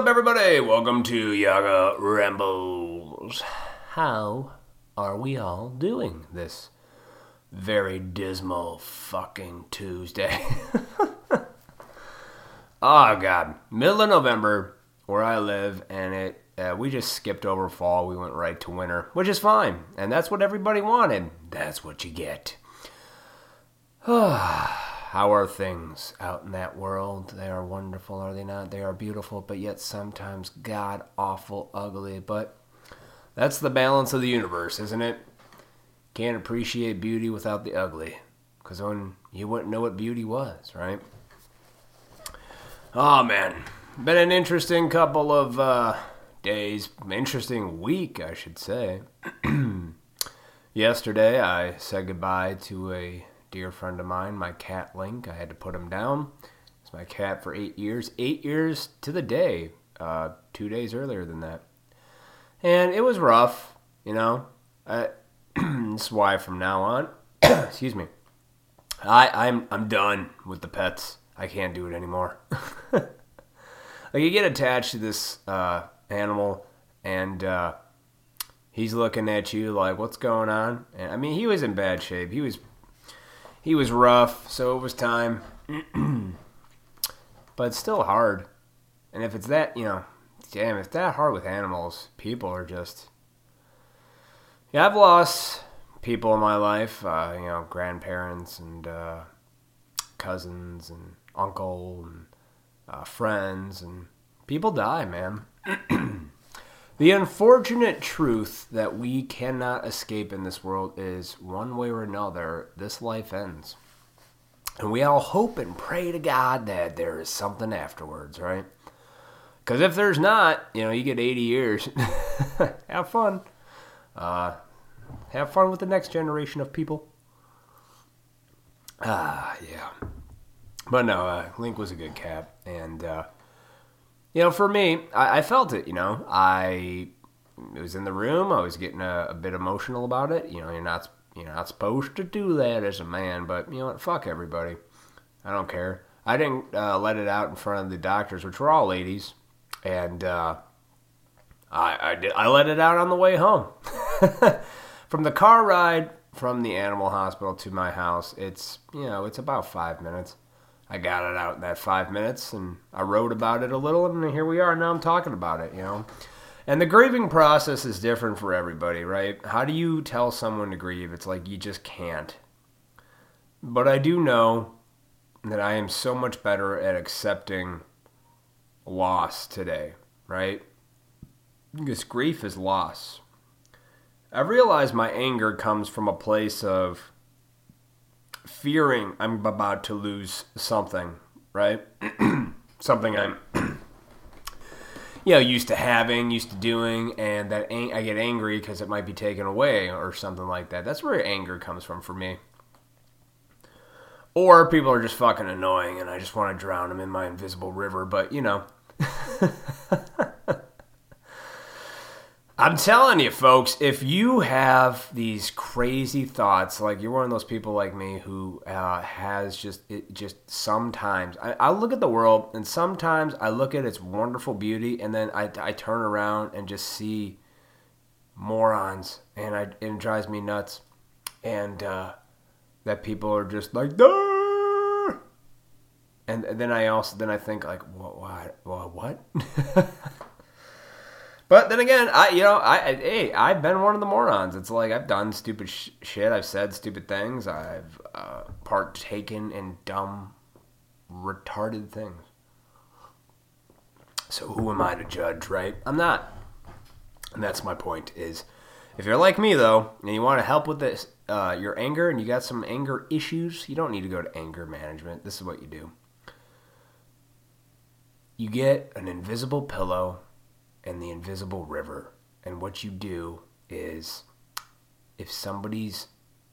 up, everybody? Welcome to Yaga Rambles. How are we all doing this very dismal fucking Tuesday? oh, God. Middle of November, where I live, and it uh, we just skipped over fall. We went right to winter, which is fine. And that's what everybody wanted. That's what you get. How are things out in that world? They are wonderful, are they not? They are beautiful, but yet sometimes god awful ugly. But that's the balance of the universe, isn't it? Can't appreciate beauty without the ugly. Because when you wouldn't know what beauty was, right? Oh man. Been an interesting couple of uh, days. Interesting week, I should say. Yesterday, I said goodbye to a dear friend of mine, my cat Link. I had to put him down. It's my cat for eight years. Eight years to the day. Uh, two days earlier than that. And it was rough, you know. This is why from now on, excuse me, I, I'm I'm done with the pets. I can't do it anymore. like you get attached to this uh, animal, and uh, he's looking at you like, "What's going on?" And I mean, he was in bad shape. He was he was rough, so it was time. but still hard. And if it's that, you know, damn, if that hard with animals, people are just. Yeah, I've lost people in my life, uh, you know, grandparents and uh, cousins and uncle and uh, friends, and people die, man. The unfortunate truth that we cannot escape in this world is one way or another, this life ends. And we all hope and pray to God that there is something afterwards, right? Because if there's not, you know, you get 80 years. have fun. Uh, have fun with the next generation of people. Ah, yeah. But no, uh, Link was a good cat. And, uh, you know, for me, I, I, felt it. You know, I was in the room. I was getting a, a, bit emotional about it. You know, you're not you're not supposed to do that as a man, but you know what? Fuck everybody. I don't care. I didn't uh, let it out in front of the doctors, which were all ladies, and uh, I I, did, I let it out on the way home. from the car ride from the animal hospital to my house, it's you know it's about five minutes. I got it out in that five minutes and I wrote about it a little, and here we are. Now I'm talking about it, you know. And the grieving process is different for everybody, right? How do you tell someone to grieve? It's like you just can't. But I do know that I am so much better at accepting loss today, right? Because grief is loss. I realize my anger comes from a place of fearing I'm about to lose something, right? something I'm you know used to having, used to doing, and that I get angry because it might be taken away or something like that. That's where anger comes from for me. Or people are just fucking annoying and I just want to drown them in my invisible river, but you know. I'm telling you, folks, if you have these crazy thoughts, like you're one of those people like me who uh, has just it just sometimes I, I, look at the world and sometimes I look at its wonderful beauty and then I, I turn around and just see morons and I and it drives me nuts. And uh, that people are just like and, then I also then I think like what what what But then again, I you know I, I hey I've been one of the morons. It's like I've done stupid sh- shit. I've said stupid things. I've uh, partaken in dumb, retarded things. So who am I to judge, right? I'm not. And that's my point. Is if you're like me though, and you want to help with this, uh, your anger, and you got some anger issues, you don't need to go to anger management. This is what you do. You get an invisible pillow and the invisible river. And what you do is if somebody's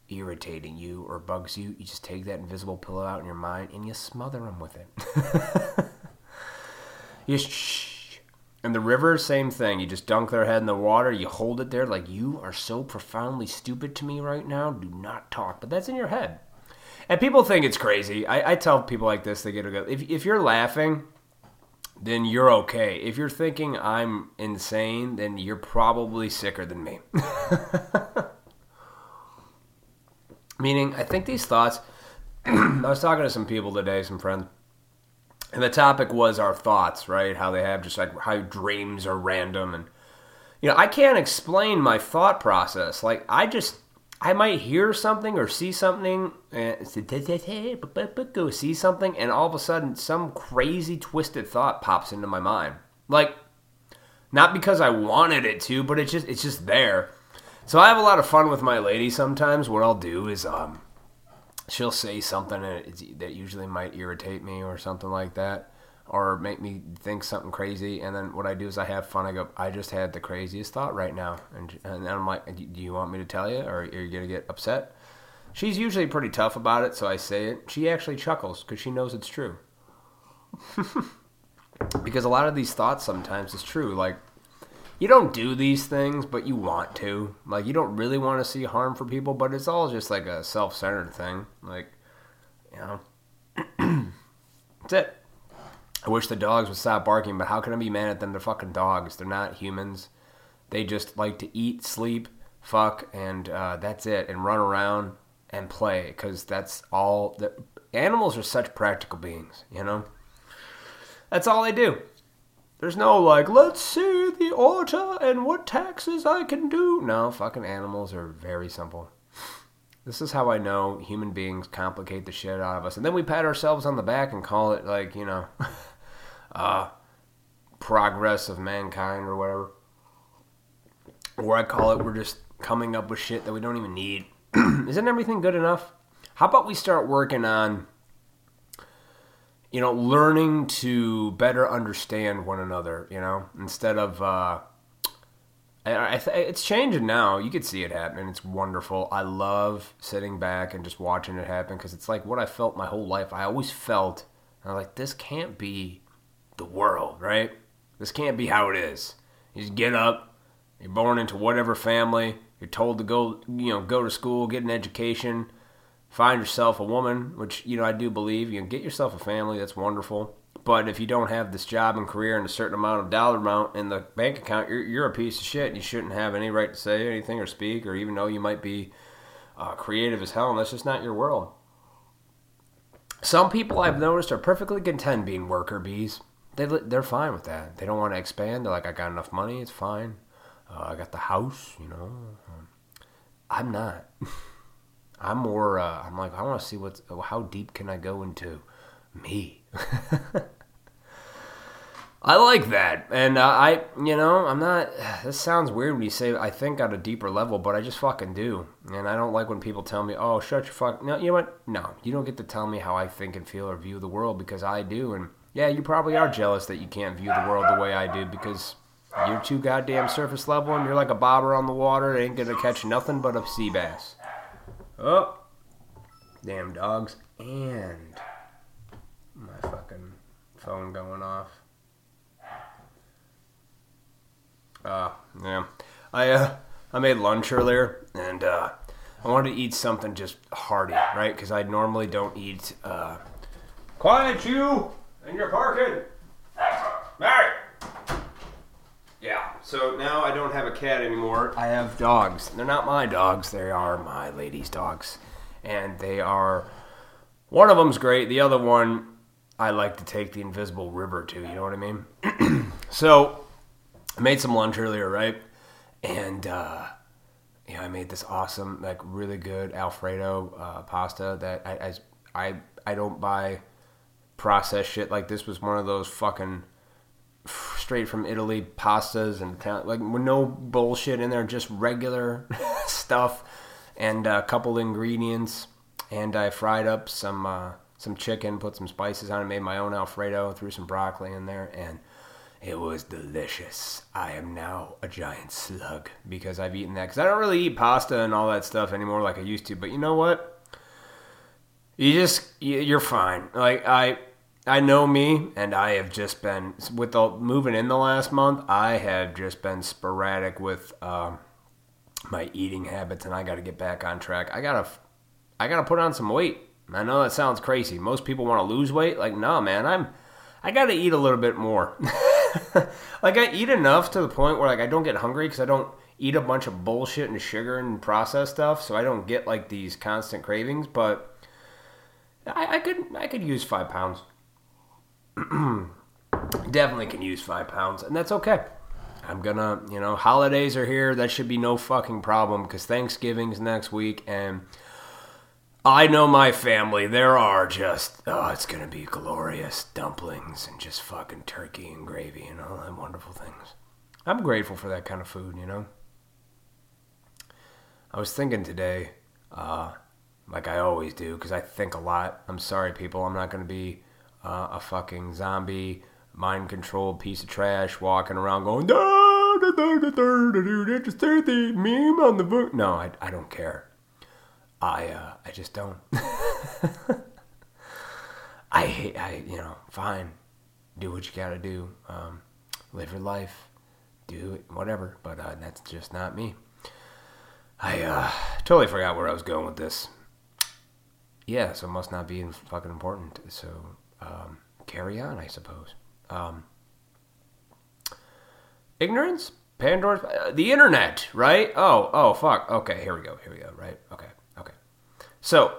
irritating you or bugs you, you just take that invisible pillow out in your mind and you smother them with it. you shh. And the river, same thing. You just dunk their head in the water. You hold it there like you are so profoundly stupid to me right now. Do not talk. But that's in your head. And people think it's crazy. I, I tell people like this, they get a go. If, if you're laughing then you're okay. If you're thinking I'm insane, then you're probably sicker than me. Meaning, I think these thoughts. I was talking to some people today, some friends, and the topic was our thoughts, right? How they have just like how dreams are random, and you know, I can't explain my thought process. Like, I just I might hear something or see something, go see something, and all of a sudden, some crazy twisted thought pops into my mind. Like, not because I wanted it to, but it's just it's just there. So I have a lot of fun with my lady sometimes. What I'll do is, um, she'll say something that usually might irritate me or something like that or make me think something crazy. And then what I do is I have fun. I go, I just had the craziest thought right now. And, and then I'm like, do you want me to tell you or are you going to get upset? She's usually pretty tough about it, so I say it. She actually chuckles because she knows it's true. because a lot of these thoughts sometimes is true. Like, you don't do these things, but you want to. Like, you don't really want to see harm for people, but it's all just like a self centered thing. Like, you know, that's it. I wish the dogs would stop barking, but how can I be mad at them? They're fucking dogs. They're not humans. They just like to eat, sleep, fuck, and uh, that's it, and run around and play because that's all. The, animals are such practical beings, you know? That's all they do. There's no like, let's see the order and what taxes I can do. No, fucking animals are very simple. This is how I know human beings complicate the shit out of us. And then we pat ourselves on the back and call it like, you know, uh, progress of mankind or whatever. Or I call it we're just coming up with shit that we don't even need. Isn't everything good enough? How about we start working on, you know, learning to better understand one another, you know, instead of, uh, I, I it's changing now. You could see it happen. It's wonderful. I love sitting back and just watching it happen because it's like what I felt my whole life. I always felt, I'm like, this can't be the world, right? This can't be how it is. You just get up, you're born into whatever family, you're told to go, you know, go to school, get an education, find yourself a woman, which, you know, I do believe. You know, get yourself a family, that's wonderful. But if you don't have this job and career and a certain amount of dollar amount in the bank account, you're, you're a piece of shit. You shouldn't have any right to say anything or speak, or even though you might be uh, creative as hell, and that's just not your world. Some people I've noticed are perfectly content being worker bees. They they're fine with that. They don't want to expand. They're like, I got enough money. It's fine. Uh, I got the house. You know, I'm not. I'm more. Uh, I'm like, I want to see what's. How deep can I go into me? I like that, and uh, I, you know, I'm not. This sounds weird when you say I think on a deeper level, but I just fucking do, and I don't like when people tell me, "Oh, shut your fuck." No, you know what? No, you don't get to tell me how I think and feel or view the world because I do, and yeah, you probably are jealous that you can't view the world the way I do because you're too goddamn surface level and you're like a bobber on the water. Ain't gonna catch nothing but a sea bass. Oh, damn dogs and my fucking phone going off. Uh, yeah. I uh, I made lunch earlier, and uh, I wanted to eat something just hearty, right? Because I normally don't eat. Uh, Quiet, you! And you're parking. Yeah. So now I don't have a cat anymore. I have dogs. They're not my dogs. They are my lady's dogs, and they are. One of them's great. The other one, I like to take the invisible river to. You know what I mean? so I made some lunch earlier, right? And uh, yeah, I made this awesome, like really good Alfredo uh, pasta that I, I I I don't buy processed shit. Like this was one of those fucking straight from Italy pastas and like with no bullshit in there, just regular stuff and a couple ingredients. And I fried up some uh, some chicken, put some spices on it, made my own Alfredo, threw some broccoli in there, and it was delicious. I am now a giant slug because I've eaten that. Because I don't really eat pasta and all that stuff anymore like I used to. But you know what? You just you're fine. Like I I know me, and I have just been with the moving in the last month. I have just been sporadic with um, my eating habits, and I got to get back on track. I gotta I gotta put on some weight. I know that sounds crazy. Most people want to lose weight. Like, no, man, I'm I got to eat a little bit more. like I eat enough to the point where like I don't get hungry because I don't eat a bunch of bullshit and sugar and processed stuff, so I don't get like these constant cravings. But I, I could I could use five pounds. Definitely can use five pounds, and that's okay. I'm gonna, you know, holidays are here. That should be no fucking problem because Thanksgiving's next week, and I know my family. There are just, oh, it's gonna be glorious dumplings and just fucking turkey and gravy and all that wonderful things. I'm grateful for that kind of food, you know. I was thinking today, uh, like I always do, because I think a lot. I'm sorry, people. I'm not gonna be uh, a fucking zombie mind controlled piece of trash walking around going, da, da, da, da, da, da, da, just the meme on the book. No, I, I don't care. I uh, I just don't. I hate I you know fine, do what you gotta do, um, live your life, do it, whatever. But uh, that's just not me. I uh, totally forgot where I was going with this. Yeah, so it must not be fucking important. So um, carry on, I suppose. Um, ignorance, Pandora's, uh, the internet, right? Oh, oh, fuck. Okay, here we go. Here we go. Right. Okay. So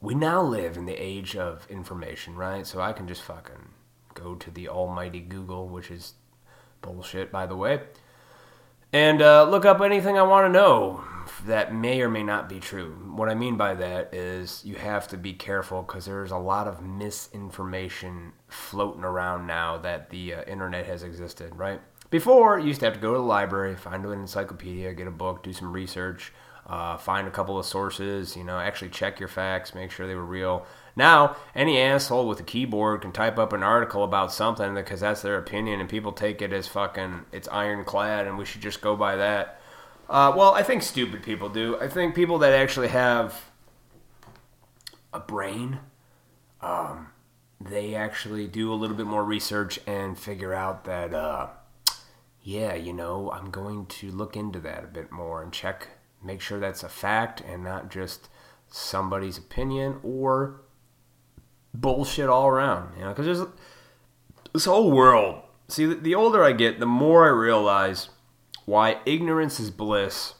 we now live in the age of information, right? So I can just fucking go to the almighty Google, which is bullshit, by the way, and uh, look up anything I want to know that may or may not be true. What I mean by that is you have to be careful because there's a lot of misinformation floating around now that the uh, internet has existed, right? Before, you used to have to go to the library, find an encyclopedia, get a book, do some research, uh, find a couple of sources, you know, actually check your facts, make sure they were real. Now, any asshole with a keyboard can type up an article about something because that's their opinion, and people take it as fucking it's ironclad, and we should just go by that. Uh, well, I think stupid people do. I think people that actually have a brain, um, they actually do a little bit more research and figure out that, uh, yeah, you know, I'm going to look into that a bit more and check, make sure that's a fact and not just somebody's opinion or bullshit all around. You know, because there's this whole world. See, the older I get, the more I realize why ignorance is bliss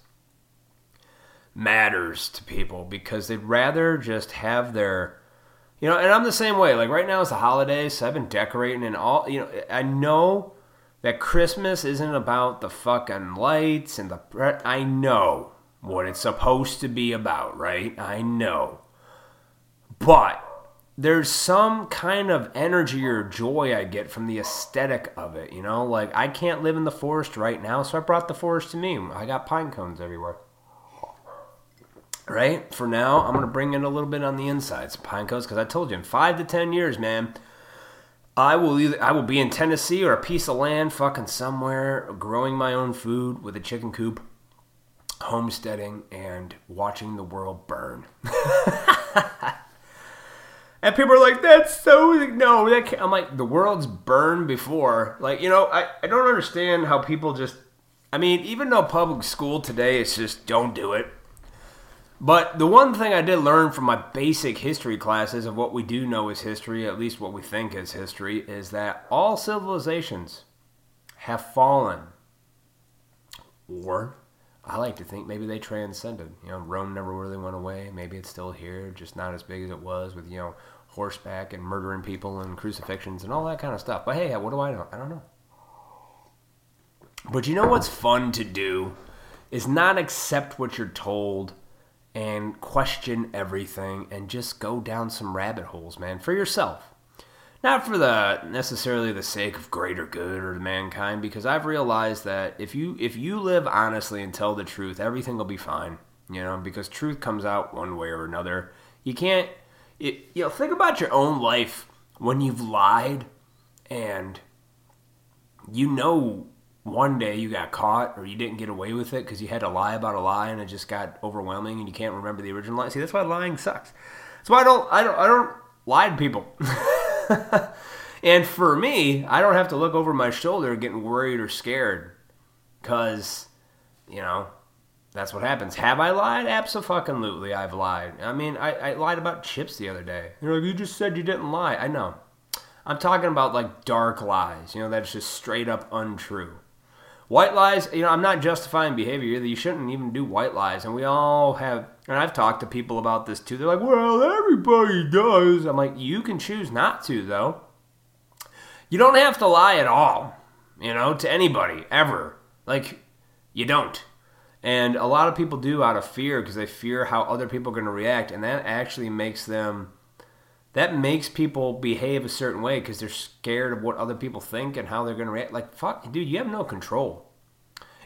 matters to people because they'd rather just have their you know and i'm the same way like right now it's the holidays so i've been decorating and all you know i know that christmas isn't about the fucking lights and the i know what it's supposed to be about right i know but there's some kind of energy or joy I get from the aesthetic of it, you know? Like, I can't live in the forest right now, so I brought the forest to me. I got pine cones everywhere. Right? For now, I'm going to bring in a little bit on the inside, some pine cones, because I told you, in five to ten years, man, I will either I will be in Tennessee or a piece of land fucking somewhere growing my own food with a chicken coop, homesteading, and watching the world burn. And people are like, that's so no, that can't. I'm like, the world's burned before. Like, you know, I, I don't understand how people just I mean, even though public school today is just don't do it. But the one thing I did learn from my basic history classes of what we do know is history, at least what we think is history, is that all civilizations have fallen. Or I like to think maybe they transcended. You know, Rome never really went away. Maybe it's still here, just not as big as it was with, you know, horseback and murdering people and crucifixions and all that kind of stuff. But hey, what do I know? I don't know. But you know what's fun to do is not accept what you're told and question everything and just go down some rabbit holes, man, for yourself. Not for the necessarily the sake of greater good or mankind, because I've realized that if you if you live honestly and tell the truth, everything will be fine. You know, because truth comes out one way or another. You can't it, you know, think about your own life when you've lied and you know one day you got caught or you didn't get away with it because you had to lie about a lie and it just got overwhelming and you can't remember the original lie. See, that's why lying sucks. That's why I don't, I don't, I don't lie to people. and for me, I don't have to look over my shoulder getting worried or scared because, you know, that's what happens. Have I lied? Absolutely, I've lied. I mean, I, I lied about chips the other day. You're like, you just said you didn't lie. I know. I'm talking about like dark lies, you know, that's just straight up untrue. White lies, you know, I'm not justifying behavior either. You shouldn't even do white lies. And we all have, and I've talked to people about this too. They're like, well, everybody does. I'm like, you can choose not to, though. You don't have to lie at all, you know, to anybody, ever. Like, you don't. And a lot of people do out of fear because they fear how other people are going to react. And that actually makes them that makes people behave a certain way because they're scared of what other people think and how they're going to react. Like, fuck, dude, you have no control.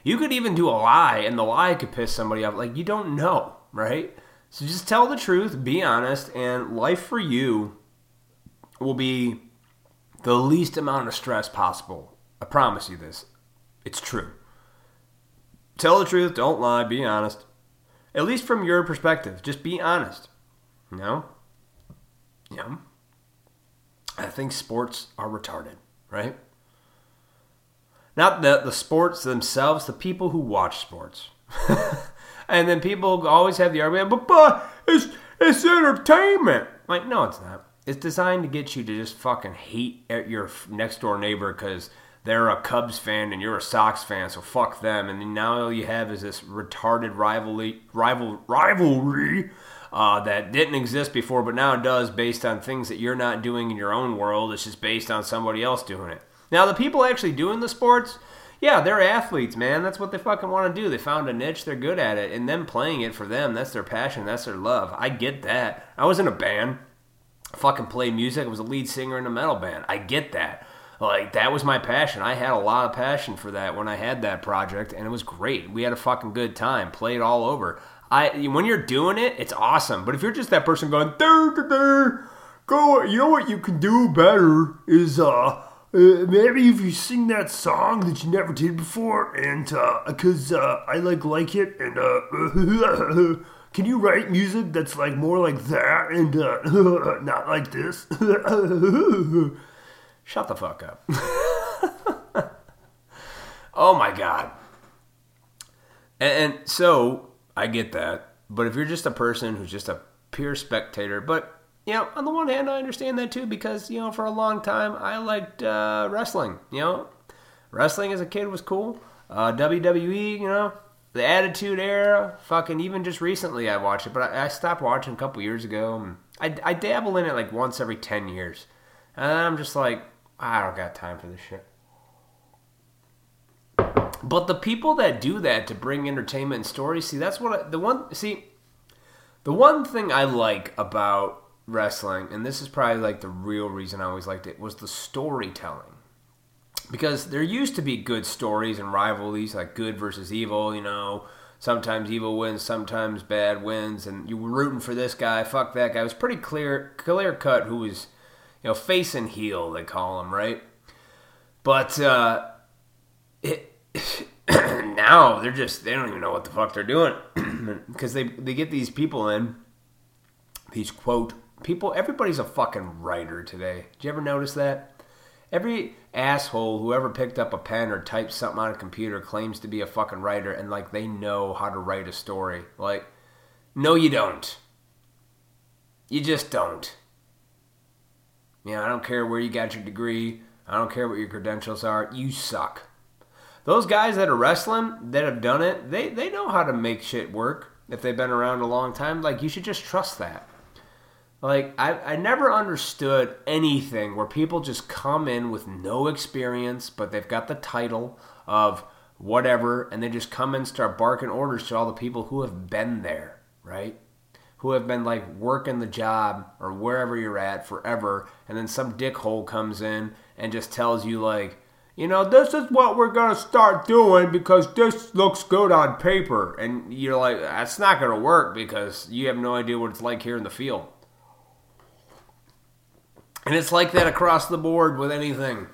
You could even do a lie, and the lie could piss somebody off. Like, you don't know, right? So just tell the truth, be honest, and life for you will be the least amount of stress possible. I promise you this. It's true. Tell the truth, don't lie, be honest. At least from your perspective, just be honest. You know? Yeah. I think sports are retarded, right? Not the, the sports themselves, the people who watch sports. and then people always have the argument, but, but it's, it's entertainment. Like, no, it's not. It's designed to get you to just fucking hate your next door neighbor because they're a Cubs fan and you're a Sox fan, so fuck them. And now all you have is this retarded rivalry, rival, rivalry uh, that didn't exist before, but now it does based on things that you're not doing in your own world. It's just based on somebody else doing it. Now, the people actually doing the sports, yeah, they're athletes, man. That's what they fucking want to do. They found a niche, they're good at it, and them playing it for them, that's their passion, that's their love. I get that. I was in a band, fucking play music. I was a lead singer in a metal band. I get that. Like that was my passion. I had a lot of passion for that when I had that project, and it was great. We had a fucking good time. Played all over. I when you're doing it, it's awesome. But if you're just that person going, dur, go, you know what you can do better is uh, uh, maybe if you sing that song that you never did before, and uh, because uh, I like like it, and uh, can you write music that's like more like that and uh, not like this? Shut the fuck up. oh my god. And, and so I get that. But if you're just a person who's just a pure spectator, but you know, on the one hand, I understand that too because you know, for a long time, I liked uh, wrestling. You know, wrestling as a kid was cool. Uh, WWE, you know, the Attitude Era, fucking even just recently I watched it, but I, I stopped watching a couple years ago. I, I dabble in it like once every ten years, and I'm just like, I don't got time for this shit. But the people that do that to bring entertainment and stories, see, that's what I, the one. See, the one thing I like about wrestling, and this is probably like the real reason I always liked it, was the storytelling. Because there used to be good stories and rivalries, like good versus evil. You know, sometimes evil wins, sometimes bad wins, and you were rooting for this guy. Fuck that guy. It was pretty clear, clear cut who was, you know, face and heel. They call him right. But uh, it now they're just they don't even know what the fuck they're doing. Because they they get these people in these quote people everybody's a fucking writer today. Did you ever notice that? Every asshole who ever picked up a pen or typed something on a computer claims to be a fucking writer and like they know how to write a story. Like no you don't. You just don't. You know i don't care where you got your degree. I don't care what your credentials are. You suck those guys that are wrestling that have done it, they they know how to make shit work if they've been around a long time. Like you should just trust that. Like I I never understood anything where people just come in with no experience, but they've got the title of whatever, and they just come and start barking orders to all the people who have been there, right? Who have been like working the job or wherever you're at forever, and then some dickhole comes in and just tells you like you know, this is what we're going to start doing because this looks good on paper. And you're like, that's not going to work because you have no idea what it's like here in the field. And it's like that across the board with anything.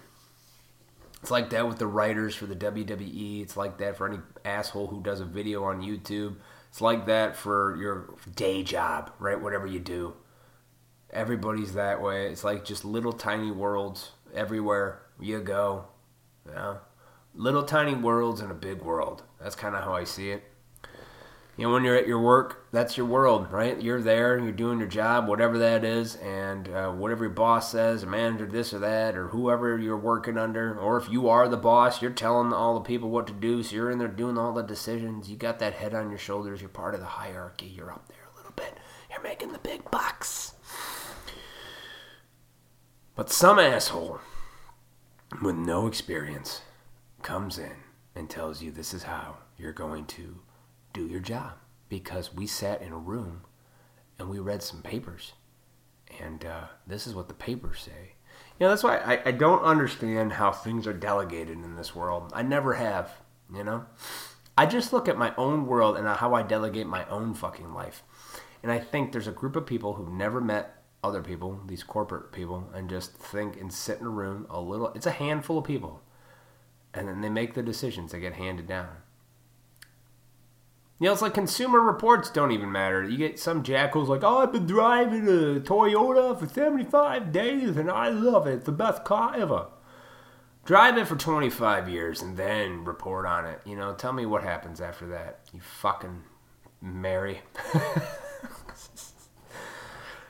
It's like that with the writers for the WWE. It's like that for any asshole who does a video on YouTube. It's like that for your day job, right? Whatever you do. Everybody's that way. It's like just little tiny worlds everywhere you go. Yeah. Little tiny worlds in a big world. That's kind of how I see it. you know, when you're at your work, that's your world, right? You're there, you're doing your job, whatever that is, and uh, whatever your boss says, a manager, this or that, or whoever you're working under, or if you are the boss, you're telling all the people what to do, so you're in there doing all the decisions. You got that head on your shoulders, you're part of the hierarchy, you're up there a little bit, you're making the big bucks. But some asshole with no experience comes in and tells you this is how you're going to do your job. Because we sat in a room and we read some papers and uh, this is what the papers say. You know that's why I, I don't understand how things are delegated in this world. I never have you know? I just look at my own world and how i delegate my own fucking life. And i think there's a group of people who've never met other people these corporate people and just think and sit in a room a little it's a handful of people and then they make the decisions that get handed down you know, it's like consumer reports don't even matter. You get some jackals like, oh, I've been driving a Toyota for 75 days and I love it. It's the best car ever. Drive it for 25 years and then report on it. You know, tell me what happens after that. You fucking Mary.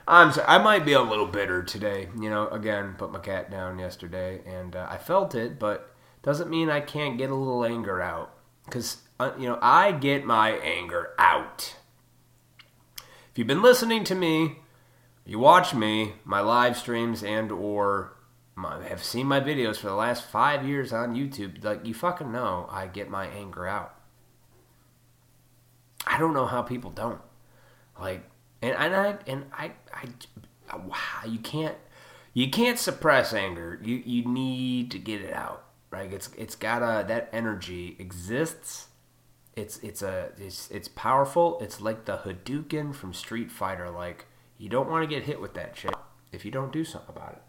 I'm sorry, I might be a little bitter today. You know, again, put my cat down yesterday and uh, I felt it, but doesn't mean I can't get a little anger out. Because uh, you know, I get my anger out. If you've been listening to me, you watch me, my live streams and or my, have seen my videos for the last five years on YouTube, like you fucking know I get my anger out. I don't know how people don't. Like, and, and I and I I wow, you can't you can't suppress anger. You you need to get it out. Right? It's it's gotta that energy exists it's it's a it's it's powerful. It's like the Hadouken from Street Fighter. Like you don't want to get hit with that shit if you don't do something about it.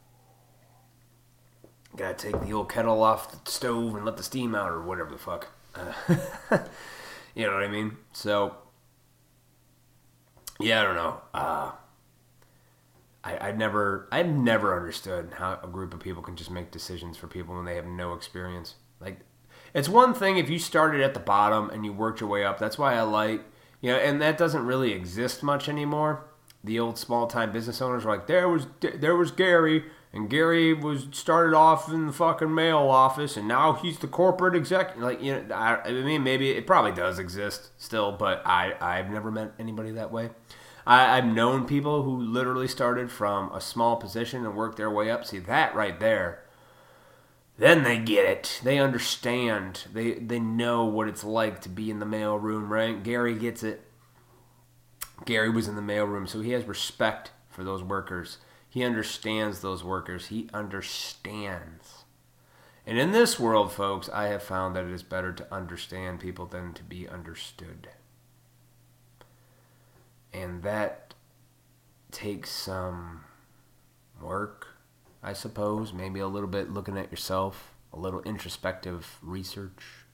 gotta take the old kettle off the stove and let the steam out or whatever the fuck. Uh, you know what I mean? So yeah, I don't know. Uh, I I never I've never understood how a group of people can just make decisions for people when they have no experience. Like it's one thing if you started at the bottom and you worked your way up. That's why I like, you know, and that doesn't really exist much anymore. The old small time business owners are like, there was there was Gary, and Gary was started off in the fucking mail office, and now he's the corporate exec. Like, you know, I, I mean, maybe it probably does exist still, but I I've never met anybody that way. I, I've known people who literally started from a small position and worked their way up. See that right there then they get it. They understand. They they know what it's like to be in the mailroom, right? Gary gets it. Gary was in the mailroom, so he has respect for those workers. He understands those workers. He understands. And in this world, folks, I have found that it is better to understand people than to be understood. And that takes some work I suppose. Maybe a little bit looking at yourself, a little introspective research.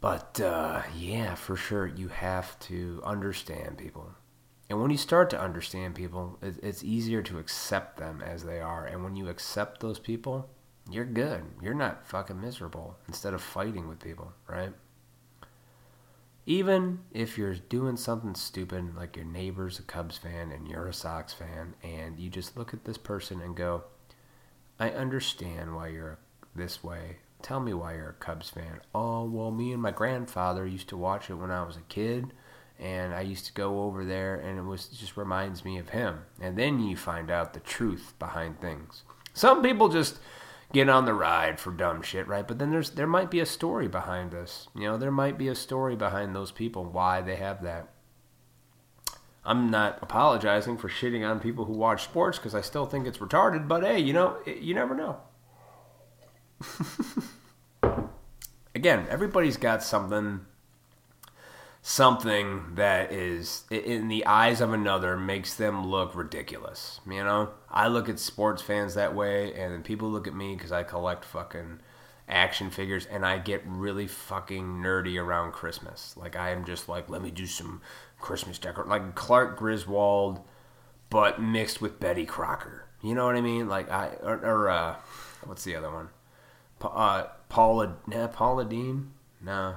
But uh, yeah, for sure, you have to understand people. And when you start to understand people, it's easier to accept them as they are. And when you accept those people, you're good. You're not fucking miserable instead of fighting with people, right? even if you're doing something stupid like your neighbor's a Cubs fan and you're a Sox fan and you just look at this person and go, I understand why you're this way. Tell me why you're a Cubs fan. Oh, well, me and my grandfather used to watch it when I was a kid and I used to go over there and it was just reminds me of him. And then you find out the truth behind things. Some people just get on the ride for dumb shit, right? But then there's there might be a story behind this. You know, there might be a story behind those people why they have that. I'm not apologizing for shitting on people who watch sports because I still think it's retarded. But hey, you know, you never know. Again, everybody's got something something that is in the eyes of another makes them look ridiculous. You know, I look at sports fans that way, and then people look at me because I collect fucking action figures, and I get really fucking nerdy around Christmas. Like I am just like, let me do some Christmas decor, like Clark Griswold, but mixed with Betty Crocker. You know what I mean? Like I or, or uh, what's the other one? Uh, Paula, nah, Paula Deen, no,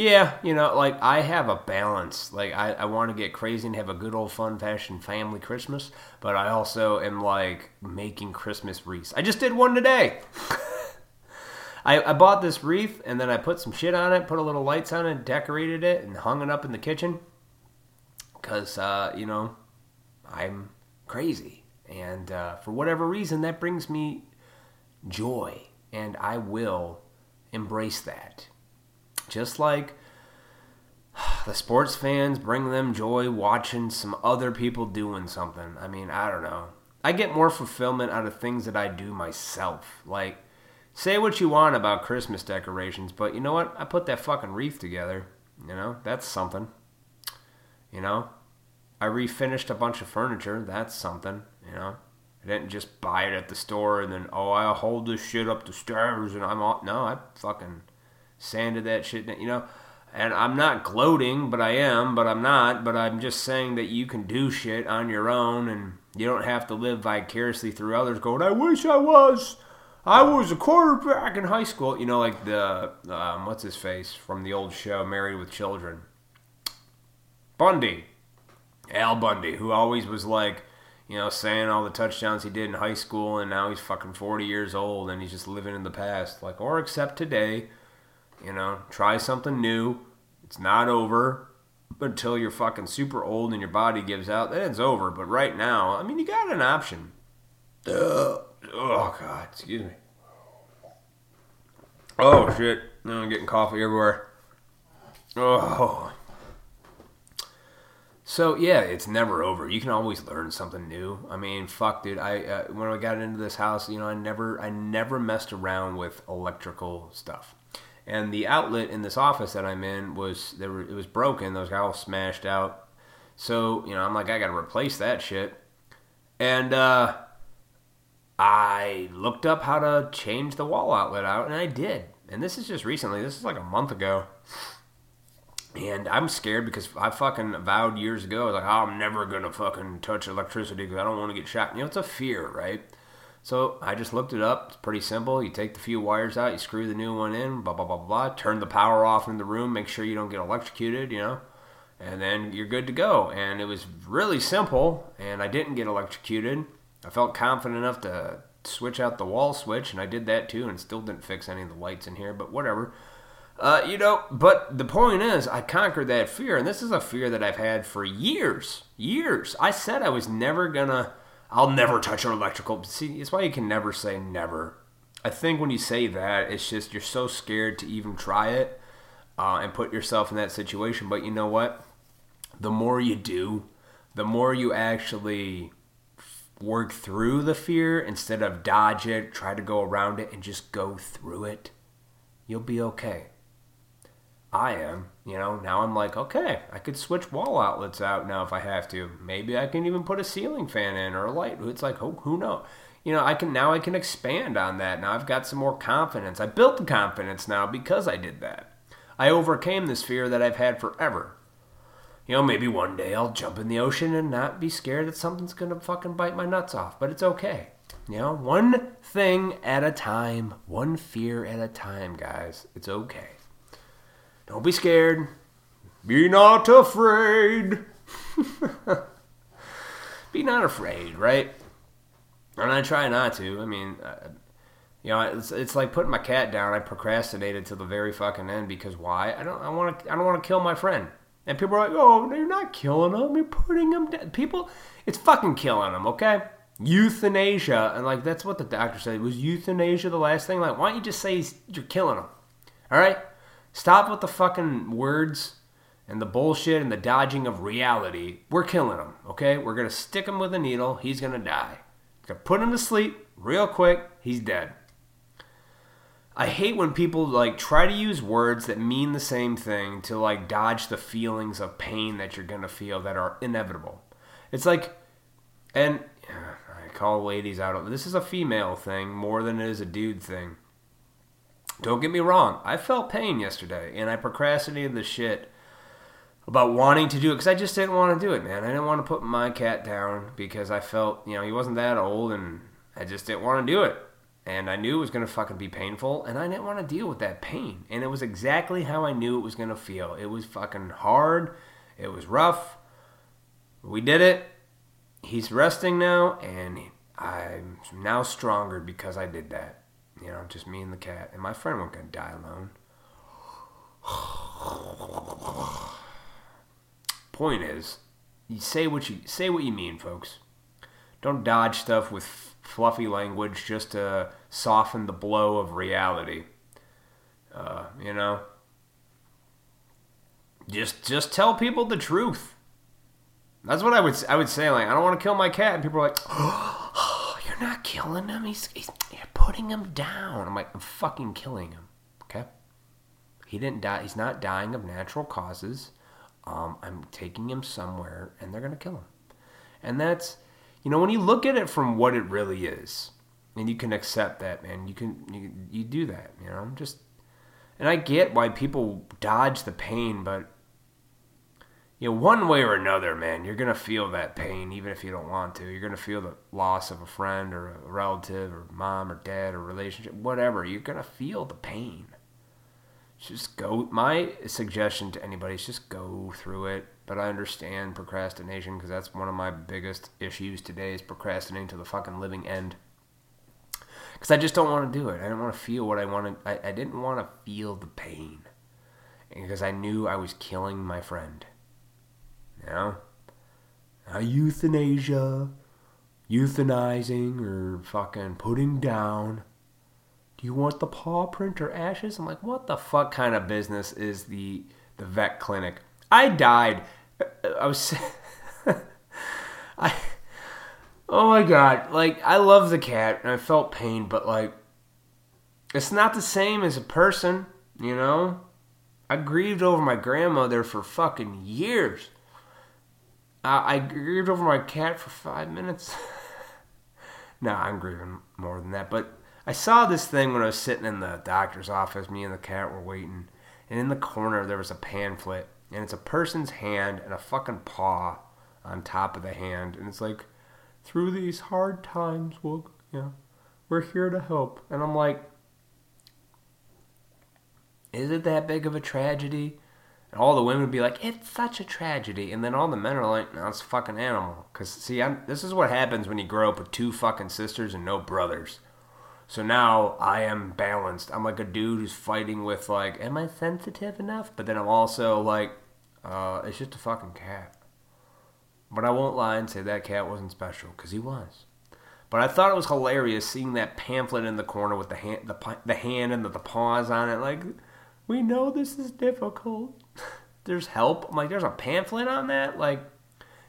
yeah, you know, like I have a balance. Like I, I want to get crazy and have a good old fun fashioned family Christmas, but I also am like making Christmas wreaths. I just did one today. I, I bought this wreath and then I put some shit on it, put a little lights on it, decorated it, and hung it up in the kitchen. Because, uh, you know, I'm crazy. And uh, for whatever reason, that brings me joy. And I will embrace that. Just like the sports fans bring them joy watching some other people doing something. I mean, I don't know. I get more fulfillment out of things that I do myself. Like, say what you want about Christmas decorations, but you know what? I put that fucking wreath together. You know, that's something. You know, I refinished a bunch of furniture. That's something. You know, I didn't just buy it at the store and then, oh, I'll hold this shit up the stairs and I'm all. No, I fucking sanded that shit. You know, and I'm not gloating, but I am, but I'm not. But I'm just saying that you can do shit on your own and you don't have to live vicariously through others going, I wish I was. I was a quarterback in high school. You know, like the, um, what's his face from the old show, Married with Children? Bundy. Al Bundy, who always was like, you know, saying all the touchdowns he did in high school, and now he's fucking 40 years old and he's just living in the past. Like, or accept today, you know, try something new. It's not over But until you're fucking super old and your body gives out. Then it's over. But right now, I mean, you got an option. Ugh. Oh, God. Excuse me. Oh, shit. Now I'm getting coffee everywhere. Oh. So yeah, it's never over. You can always learn something new. I mean, fuck, dude. I uh, when I got into this house, you know, I never, I never messed around with electrical stuff. And the outlet in this office that I'm in was there. It was broken. Those got all smashed out. So you know, I'm like, I got to replace that shit. And uh, I looked up how to change the wall outlet out, and I did. And this is just recently. This is like a month ago. And I'm scared because I fucking vowed years ago, like, oh, I'm never gonna fucking touch electricity because I don't want to get shot. You know, it's a fear, right? So I just looked it up. It's pretty simple. You take the few wires out, you screw the new one in, blah blah blah blah. Turn the power off in the room. Make sure you don't get electrocuted. You know, and then you're good to go. And it was really simple, and I didn't get electrocuted. I felt confident enough to switch out the wall switch, and I did that too, and still didn't fix any of the lights in here. But whatever. Uh, you know, but the point is, I conquered that fear, and this is a fear that I've had for years. Years. I said I was never gonna, I'll never touch an electrical. See, it's why you can never say never. I think when you say that, it's just you're so scared to even try it uh, and put yourself in that situation. But you know what? The more you do, the more you actually work through the fear instead of dodge it, try to go around it, and just go through it. You'll be okay. I am. You know, now I'm like, okay, I could switch wall outlets out now if I have to. Maybe I can even put a ceiling fan in or a light. It's like, oh, who knows? You know, I can now I can expand on that. Now I've got some more confidence. I built the confidence now because I did that. I overcame this fear that I've had forever. You know, maybe one day I'll jump in the ocean and not be scared that something's gonna fucking bite my nuts off, but it's okay. You know, one thing at a time, one fear at a time, guys. It's okay. Don't be scared. Be not afraid. be not afraid, right? And I try not to. I mean, you know, it's, it's like putting my cat down. I procrastinated to the very fucking end because why? I don't. I want to. I don't want to kill my friend. And people are like, "Oh, you're not killing him. You're putting him down." People, it's fucking killing him. Okay, euthanasia, and like that's what the doctor said. Was euthanasia the last thing? Like, why don't you just say you're killing him? All right. Stop with the fucking words and the bullshit and the dodging of reality. We're killing him, okay? We're gonna stick him with a needle. He's gonna die. Gonna put him to sleep real quick. He's dead. I hate when people like try to use words that mean the same thing to like dodge the feelings of pain that you're gonna feel that are inevitable. It's like, and I call ladies out. This is a female thing more than it is a dude thing. Don't get me wrong, I felt pain yesterday and I procrastinated the shit about wanting to do it because I just didn't want to do it, man. I didn't want to put my cat down because I felt, you know, he wasn't that old and I just didn't want to do it. and I knew it was gonna fucking be painful, and I didn't want to deal with that pain. And it was exactly how I knew it was gonna feel. It was fucking hard. It was rough. We did it. He's resting now, and I'm now stronger because I did that. You know, just me and the cat, and my friend won't gonna die alone. Point is, you say what you say what you mean, folks. Don't dodge stuff with fluffy language just to soften the blow of reality. Uh, you know, just just tell people the truth. That's what I would I would say. Like, I don't want to kill my cat, and people are like, "Oh, you're not killing him. He's, he's you're putting him down." I'm like, I'm fucking killing him. Okay. He didn't die. He's not dying of natural causes. Um, I'm taking him somewhere, and they're gonna kill him. And that's, you know, when you look at it from what it really is, and you can accept that, man. You can you, you do that. You know, just, and I get why people dodge the pain, but you know, one way or another, man, you're gonna feel that pain, even if you don't want to. You're gonna feel the loss of a friend or a relative or mom or dad or relationship, whatever. You're gonna feel the pain. Just go. My suggestion to anybody is just go through it. But I understand procrastination because that's one of my biggest issues today is procrastinating to the fucking living end. Because I just don't want to do it. I didn't want to feel what I wanted. I, I didn't want to feel the pain because I knew I was killing my friend. You know? Not euthanasia, euthanizing, or fucking putting down. Do you want the paw print or ashes? I'm like, what the fuck kind of business is the the vet clinic? I died. I was. I. Oh my god! Like I love the cat and I felt pain, but like, it's not the same as a person. You know, I grieved over my grandmother for fucking years. I, I grieved over my cat for five minutes. no, I'm grieving more than that. But I saw this thing when I was sitting in the doctor's office. Me and the cat were waiting. And in the corner, there was a pamphlet. And it's a person's hand and a fucking paw on top of the hand. And it's like, through these hard times, we'll, you know, we're here to help. And I'm like, is it that big of a tragedy? And all the women would be like, "It's such a tragedy," and then all the men are like, "No, it's a fucking animal." Because see, I'm, this is what happens when you grow up with two fucking sisters and no brothers. So now I am balanced. I'm like a dude who's fighting with like, "Am I sensitive enough?" But then I'm also like, uh, "It's just a fucking cat." But I won't lie and say that cat wasn't special because he was. But I thought it was hilarious seeing that pamphlet in the corner with the hand, the, the hand and the, the paws on it. Like, we know this is difficult. there's help. I'm like, there's a pamphlet on that? Like,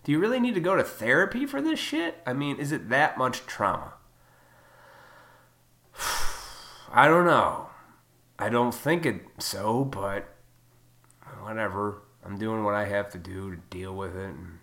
do you really need to go to therapy for this shit? I mean, is it that much trauma? I don't know. I don't think it so, but whatever. I'm doing what I have to do to deal with it. And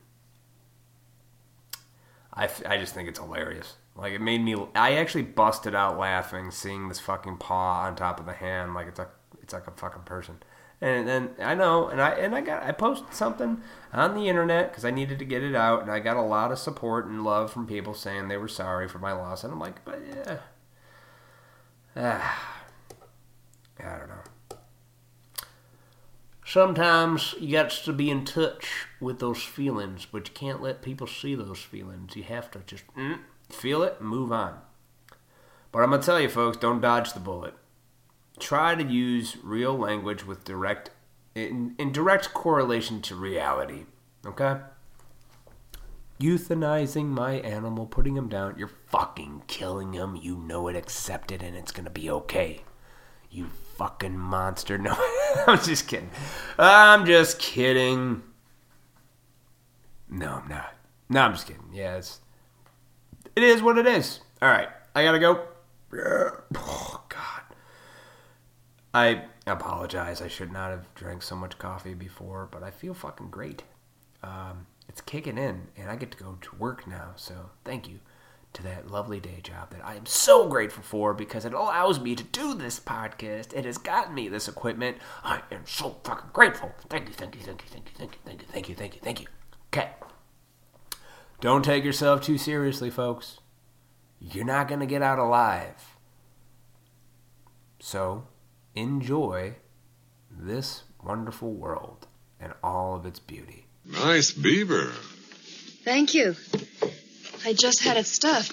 I, I just think it's hilarious. Like, it made me. I actually busted out laughing seeing this fucking paw on top of the hand. Like, it's a it's like a fucking person. And then I know, and I and I got I posted something on the internet because I needed to get it out, and I got a lot of support and love from people saying they were sorry for my loss, and I'm like, but yeah, ah, I don't know. Sometimes you got to be in touch with those feelings, but you can't let people see those feelings. You have to just mm, feel it, move on. But I'm gonna tell you, folks, don't dodge the bullet try to use real language with direct in, in direct correlation to reality. Okay? Euthanizing my animal, putting him down, you're fucking killing him. You know it, accept it, and it's gonna be okay. You fucking monster. No, I'm just kidding. I'm just kidding. No, I'm not. No, I'm just kidding. Yeah, it's, it is what it is. All right, I gotta go. Oh, God. I apologize. I should not have drank so much coffee before, but I feel fucking great. Um, it's kicking in, and I get to go to work now. So thank you to that lovely day job that I am so grateful for because it allows me to do this podcast. It has gotten me this equipment. I am so fucking grateful. Thank you, thank you, thank you, thank you, thank you, thank you, thank you, thank you, thank you. Okay. Don't take yourself too seriously, folks. You're not going to get out alive. So enjoy this wonderful world and all of its beauty. Nice beaver. Thank you. I just had it stuffed.